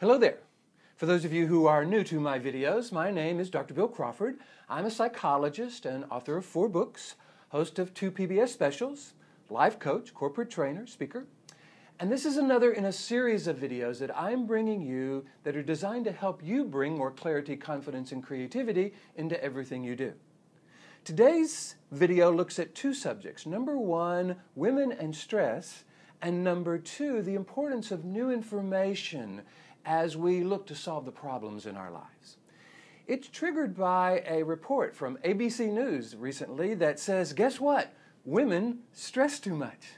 Hello there. For those of you who are new to my videos, my name is Dr. Bill Crawford. I'm a psychologist and author of four books, host of two PBS specials, life coach, corporate trainer, speaker. And this is another in a series of videos that I'm bringing you that are designed to help you bring more clarity, confidence, and creativity into everything you do. Today's video looks at two subjects. Number one, women and stress, and number two, the importance of new information as we look to solve the problems in our lives. It's triggered by a report from ABC News recently that says, guess what? Women stress too much.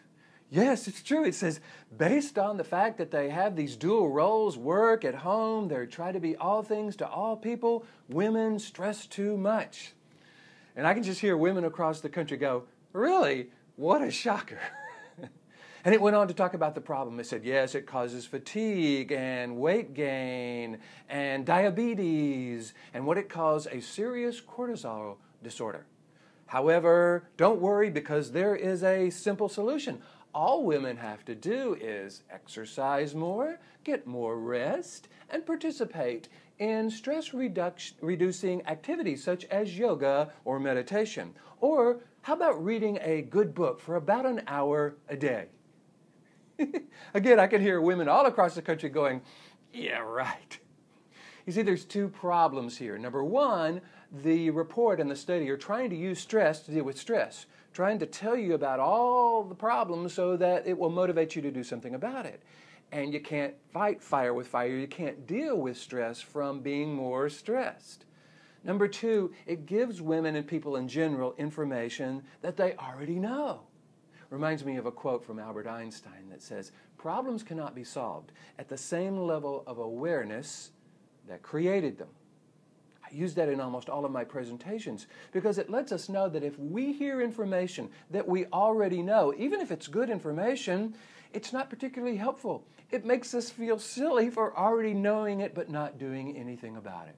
Yes, it's true. It says, based on the fact that they have these dual roles, work at home, they're trying to be all things to all people, women stress too much. And I can just hear women across the country go, Really? What a shocker. and it went on to talk about the problem. It said, yes, it causes fatigue and weight gain and diabetes and what it calls a serious cortisol disorder. However, don't worry because there is a simple solution. All women have to do is exercise more, get more rest, and participate in stress reducing activities such as yoga or meditation. Or how about reading a good book for about an hour a day? Again, I can hear women all across the country going, Yeah, right. You see, there's two problems here. Number one, the report and the study are trying to use stress to deal with stress, trying to tell you about all the problems so that it will motivate you to do something about it and you can't fight fire with fire. You can't deal with stress from being more stressed. Number two, it gives women and people in general information that they already know. Reminds me of a quote from Albert Einstein that says, Problems cannot be solved at the same level of awareness that created them. I use that in almost all of my presentations because it lets us know that if we hear information that we already know, even if it's good information, it's not particularly helpful. It makes us feel silly for already knowing it but not doing anything about it.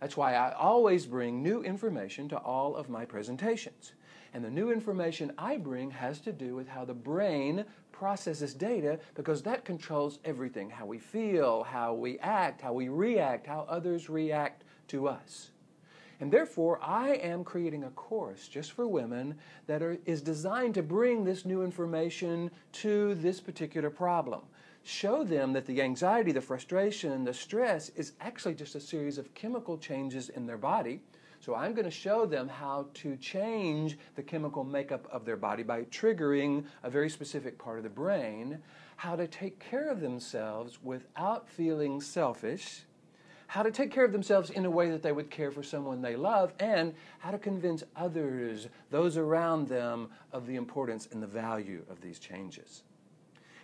That's why I always bring new information to all of my presentations. And the new information I bring has to do with how the brain processes data because that controls everything how we feel, how we act, how we react, how others react to us. And therefore, I am creating a course just for women that are, is designed to bring this new information to this particular problem. Show them that the anxiety, the frustration, the stress is actually just a series of chemical changes in their body. So I'm going to show them how to change the chemical makeup of their body by triggering a very specific part of the brain, how to take care of themselves without feeling selfish how to take care of themselves in a way that they would care for someone they love, and how to convince others, those around them, of the importance and the value of these changes.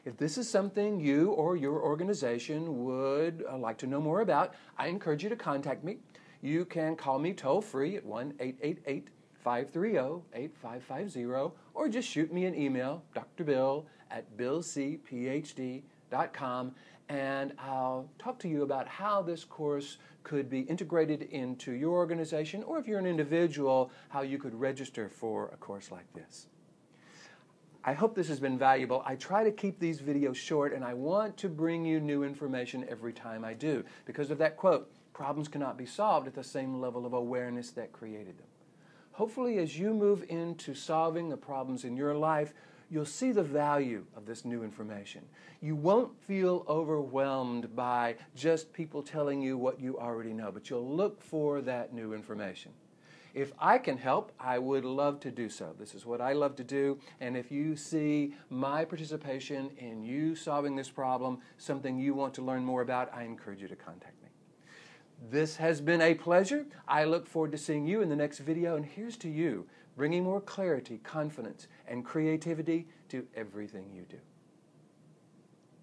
If this is something you or your organization would uh, like to know more about, I encourage you to contact me. You can call me toll free at 1 888 530 8550 or just shoot me an email, drbill at billcphd.com, and I'll talk to you about how this course could be integrated into your organization, or if you're an individual, how you could register for a course like this. I hope this has been valuable. I try to keep these videos short, and I want to bring you new information every time I do because of that quote problems cannot be solved at the same level of awareness that created them. Hopefully, as you move into solving the problems in your life, you'll see the value of this new information. You won't feel overwhelmed by just people telling you what you already know, but you'll look for that new information. If I can help, I would love to do so. This is what I love to do. And if you see my participation in you solving this problem, something you want to learn more about, I encourage you to contact me. This has been a pleasure. I look forward to seeing you in the next video. And here's to you bringing more clarity, confidence, and creativity to everything you do.